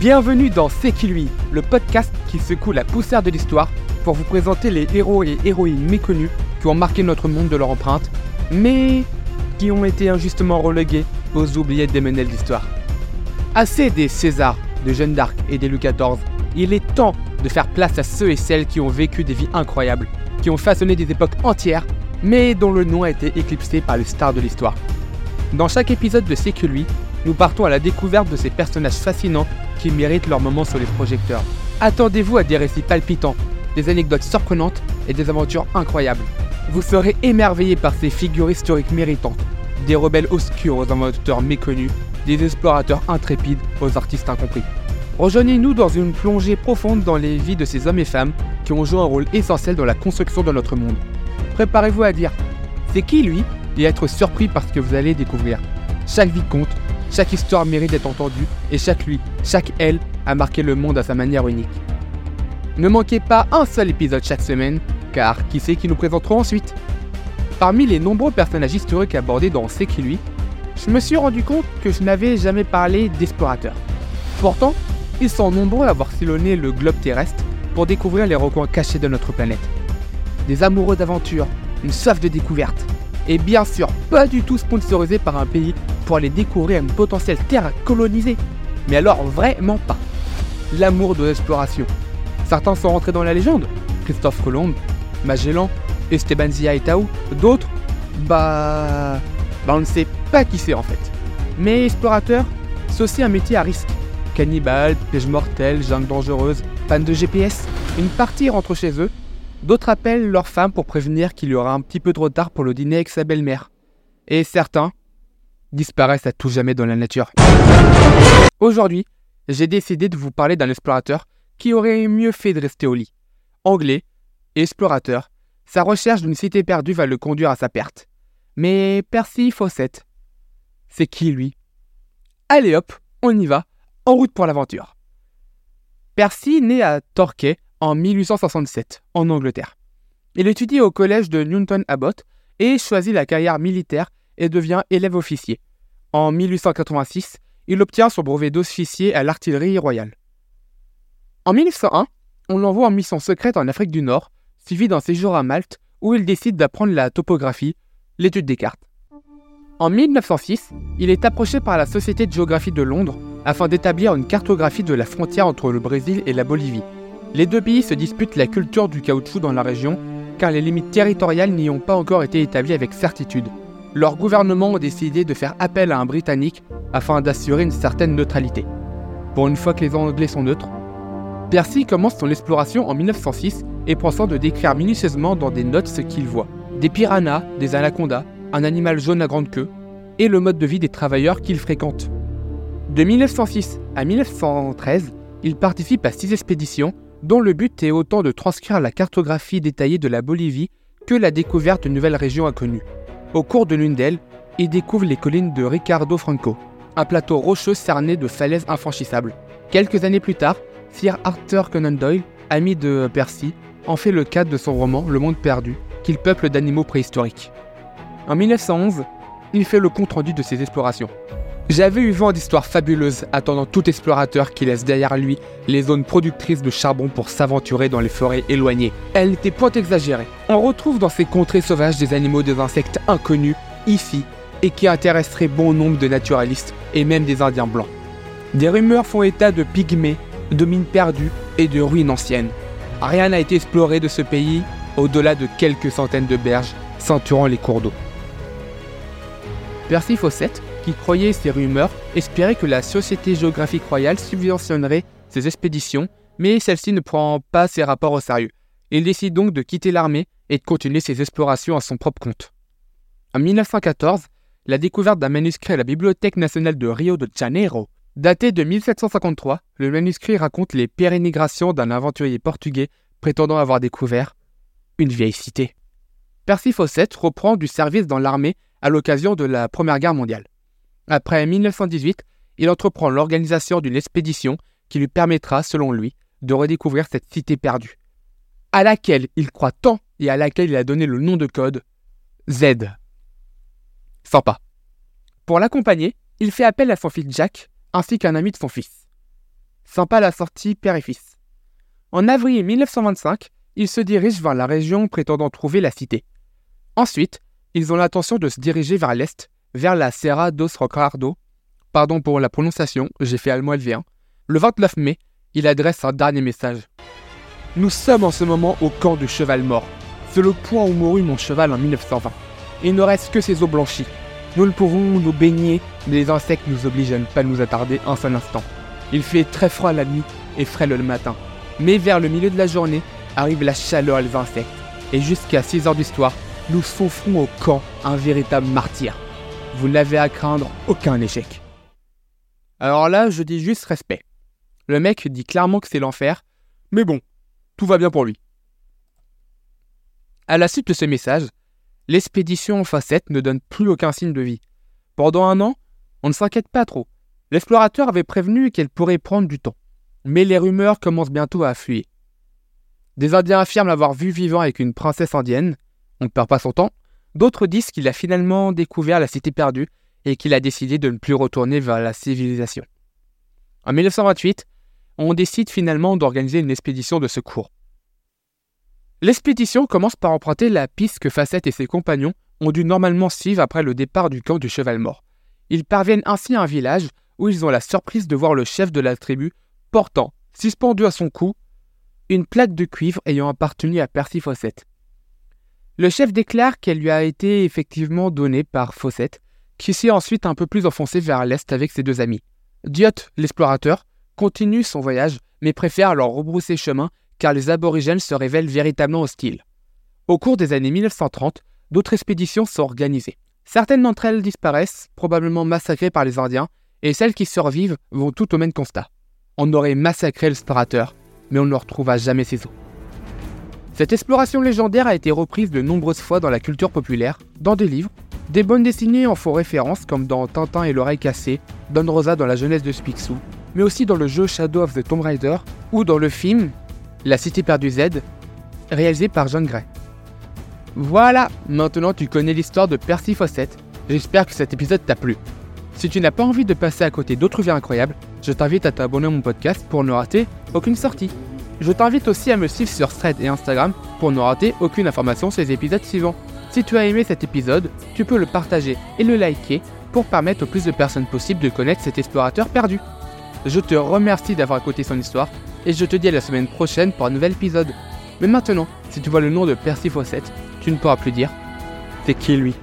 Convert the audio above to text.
Bienvenue dans C'est qui lui, le podcast qui secoue la poussière de l'histoire pour vous présenter les héros et héroïnes méconnus qui ont marqué notre monde de leur empreinte, mais qui ont été injustement relégués aux oubliettes des menelles d'histoire. Assez des Césars, de Jeanne d'Arc et des Louis XIV, il est temps de faire place à ceux et celles qui ont vécu des vies incroyables, qui ont façonné des époques entières, mais dont le nom a été éclipsé par les stars de l'histoire. Dans chaque épisode de C'est que lui, nous partons à la découverte de ces personnages fascinants qui méritent leur moment sur les projecteurs. Attendez-vous à des récits palpitants, des anecdotes surprenantes et des aventures incroyables. Vous serez émerveillé par ces figures historiques méritantes, des rebelles obscurs aux inventeurs méconnus, des explorateurs intrépides aux artistes incompris. Rejoignez-nous dans une plongée profonde dans les vies de ces hommes et femmes qui ont joué un rôle essentiel dans la construction de notre monde. Préparez-vous à dire c'est qui lui? Et être surpris par ce que vous allez découvrir. Chaque vie compte, chaque histoire mérite d'être entendue et chaque lui, chaque elle a marqué le monde à sa manière unique. Ne manquez pas un seul épisode chaque semaine, car qui sait qui nous présenteront ensuite Parmi les nombreux personnages historiques abordés dans C'est qui lui, je me suis rendu compte que je n'avais jamais parlé d'explorateurs. Pourtant, ils sont nombreux à avoir sillonné le globe terrestre pour découvrir les recoins cachés de notre planète. Des amoureux d'aventure, une soif de découverte, et bien sûr pas du tout sponsorisés par un pays aller découvrir une potentielle terre à coloniser. Mais alors vraiment pas. L'amour de l'exploration. Certains sont rentrés dans la légende. Christophe Colomb, Magellan, Esteban Zia et. D'autres, bah... bah on ne sait pas qui c'est en fait. Mais explorateur, c'est aussi un métier à risque. Cannibale, piège mortel, jungle dangereuse, panne de GPS. Une partie rentre chez eux, d'autres appellent leur femme pour prévenir qu'il y aura un petit peu de retard pour le dîner avec sa belle-mère. Et certains, disparaissent à tout jamais dans la nature. Aujourd'hui, j'ai décidé de vous parler d'un explorateur qui aurait mieux fait de rester au lit. Anglais, explorateur, sa recherche d'une cité perdue va le conduire à sa perte. Mais Percy Fawcett, c'est qui lui? Allez hop, on y va, en route pour l'aventure. Percy naît à Torquay en 1867, en Angleterre. Il étudie au collège de Newton Abbot et choisit la carrière militaire et devient élève officier. En 1886, il obtient son brevet d'officier à l'artillerie royale. En 1901, on l'envoie en mission secrète en Afrique du Nord, suivi d'un séjour à Malte où il décide d'apprendre la topographie, l'étude des cartes. En 1906, il est approché par la Société de géographie de Londres afin d'établir une cartographie de la frontière entre le Brésil et la Bolivie. Les deux pays se disputent la culture du caoutchouc dans la région, car les limites territoriales n'y ont pas encore été établies avec certitude leur gouvernement a décidé de faire appel à un Britannique afin d'assurer une certaine neutralité. Pour une fois que les Anglais sont neutres, Percy commence son exploration en 1906 et prend soin de décrire minutieusement dans des notes ce qu'il voit. Des piranhas, des anacondas, un animal jaune à grande queue, et le mode de vie des travailleurs qu'il fréquente. De 1906 à 1913, il participe à six expéditions dont le but est autant de transcrire la cartographie détaillée de la Bolivie que la découverte de nouvelles régions inconnues. Au cours de l'une d'elles, il découvre les collines de Ricardo Franco, un plateau rocheux cerné de falaises infranchissables. Quelques années plus tard, Sir Arthur Conan Doyle, ami de Percy, en fait le cadre de son roman Le Monde perdu, qu'il peuple d'animaux préhistoriques. En 1911, il fait le compte-rendu de ses explorations. J'avais eu vent d'histoires fabuleuses attendant tout explorateur qui laisse derrière lui les zones productrices de charbon pour s'aventurer dans les forêts éloignées. Elle n'était point exagérée. On retrouve dans ces contrées sauvages des animaux des insectes inconnus, ici, et qui intéresseraient bon nombre de naturalistes et même des Indiens blancs. Des rumeurs font état de pygmées, de mines perdues et de ruines anciennes. Rien n'a été exploré de ce pays au-delà de quelques centaines de berges ceinturant les cours d'eau. Percy Fawcett qui croyait ces rumeurs espérait que la Société géographique royale subventionnerait ses expéditions, mais celle-ci ne prend pas ses rapports au sérieux. Il décide donc de quitter l'armée et de continuer ses explorations à son propre compte. En 1914, la découverte d'un manuscrit à la Bibliothèque nationale de Rio de Janeiro, daté de 1753, le manuscrit raconte les pérénigrations d'un aventurier portugais prétendant avoir découvert une vieille cité. Percy Fawcett reprend du service dans l'armée à l'occasion de la Première Guerre mondiale. Après 1918, il entreprend l'organisation d'une expédition qui lui permettra, selon lui, de redécouvrir cette cité perdue, à laquelle il croit tant et à laquelle il a donné le nom de code Z. Sympa. Pour l'accompagner, il fait appel à son fils Jack ainsi qu'un ami de son fils. Sympa la sortie père et fils. En avril 1925, ils se dirigent vers la région prétendant trouver la cité. Ensuite, ils ont l'intention de se diriger vers l'est, vers la Serra dos Rocardo. Pardon pour la prononciation, j'ai fait allemand LV1. Le 29 mai, il adresse un dernier message. Nous sommes en ce moment au camp du cheval mort. C'est le point où mourut mon cheval en 1920. Il ne reste que ses os blanchis. Nous ne pouvons nous baigner, mais les insectes nous obligent à ne pas nous attarder un seul instant. Il fait très froid la nuit et frais le matin. Mais vers le milieu de la journée arrive la chaleur des insectes. Et jusqu'à 6 heures du soir, nous souffrons au camp un véritable martyr. Vous n'avez à craindre aucun échec. Alors là, je dis juste respect. Le mec dit clairement que c'est l'enfer, mais bon, tout va bien pour lui. À la suite de ce message, l'expédition en facette ne donne plus aucun signe de vie. Pendant un an, on ne s'inquiète pas trop. L'explorateur avait prévenu qu'elle pourrait prendre du temps. Mais les rumeurs commencent bientôt à affluer. Des Indiens affirment l'avoir vu vivant avec une princesse indienne. On ne perd pas son temps. D'autres disent qu'il a finalement découvert la cité perdue et qu'il a décidé de ne plus retourner vers la civilisation. En 1928, on décide finalement d'organiser une expédition de secours. L'expédition commence par emprunter la piste que Facette et ses compagnons ont dû normalement suivre après le départ du camp du cheval mort. Ils parviennent ainsi à un village où ils ont la surprise de voir le chef de la tribu portant, suspendu à son cou, une plaque de cuivre ayant appartenu à Percy Fawcett. Le chef déclare qu'elle lui a été effectivement donnée par Fawcett, qui s'est ensuite un peu plus enfoncé vers l'est avec ses deux amis. Diot, l'explorateur, continue son voyage, mais préfère leur rebrousser chemin car les aborigènes se révèlent véritablement hostiles. Au cours des années 1930, d'autres expéditions sont organisées. Certaines d'entre elles disparaissent, probablement massacrées par les Indiens, et celles qui survivent vont tout au même constat. On aurait massacré l'explorateur, mais on ne retrouva jamais ses os. Cette exploration légendaire a été reprise de nombreuses fois dans la culture populaire, dans des livres, des bonnes dessinées en font référence comme dans Tintin et l'oreille cassée, Don Rosa dans la jeunesse de Spixou, mais aussi dans le jeu Shadow of the Tomb Raider ou dans le film la Cité perdue Z, réalisé par John Gray. Voilà, maintenant tu connais l'histoire de Percy Fawcett. J'espère que cet épisode t'a plu. Si tu n'as pas envie de passer à côté d'autres vies incroyables, je t'invite à t'abonner à mon podcast pour ne rater aucune sortie. Je t'invite aussi à me suivre sur Thread et Instagram pour ne rater aucune information sur les épisodes suivants. Si tu as aimé cet épisode, tu peux le partager et le liker pour permettre au plus de personnes possible de connaître cet explorateur perdu. Je te remercie d'avoir écouté son histoire et je te dis à la semaine prochaine pour un nouvel épisode. Mais maintenant, si tu vois le nom de Percy Fawcett, tu ne pourras plus dire c'est qui lui?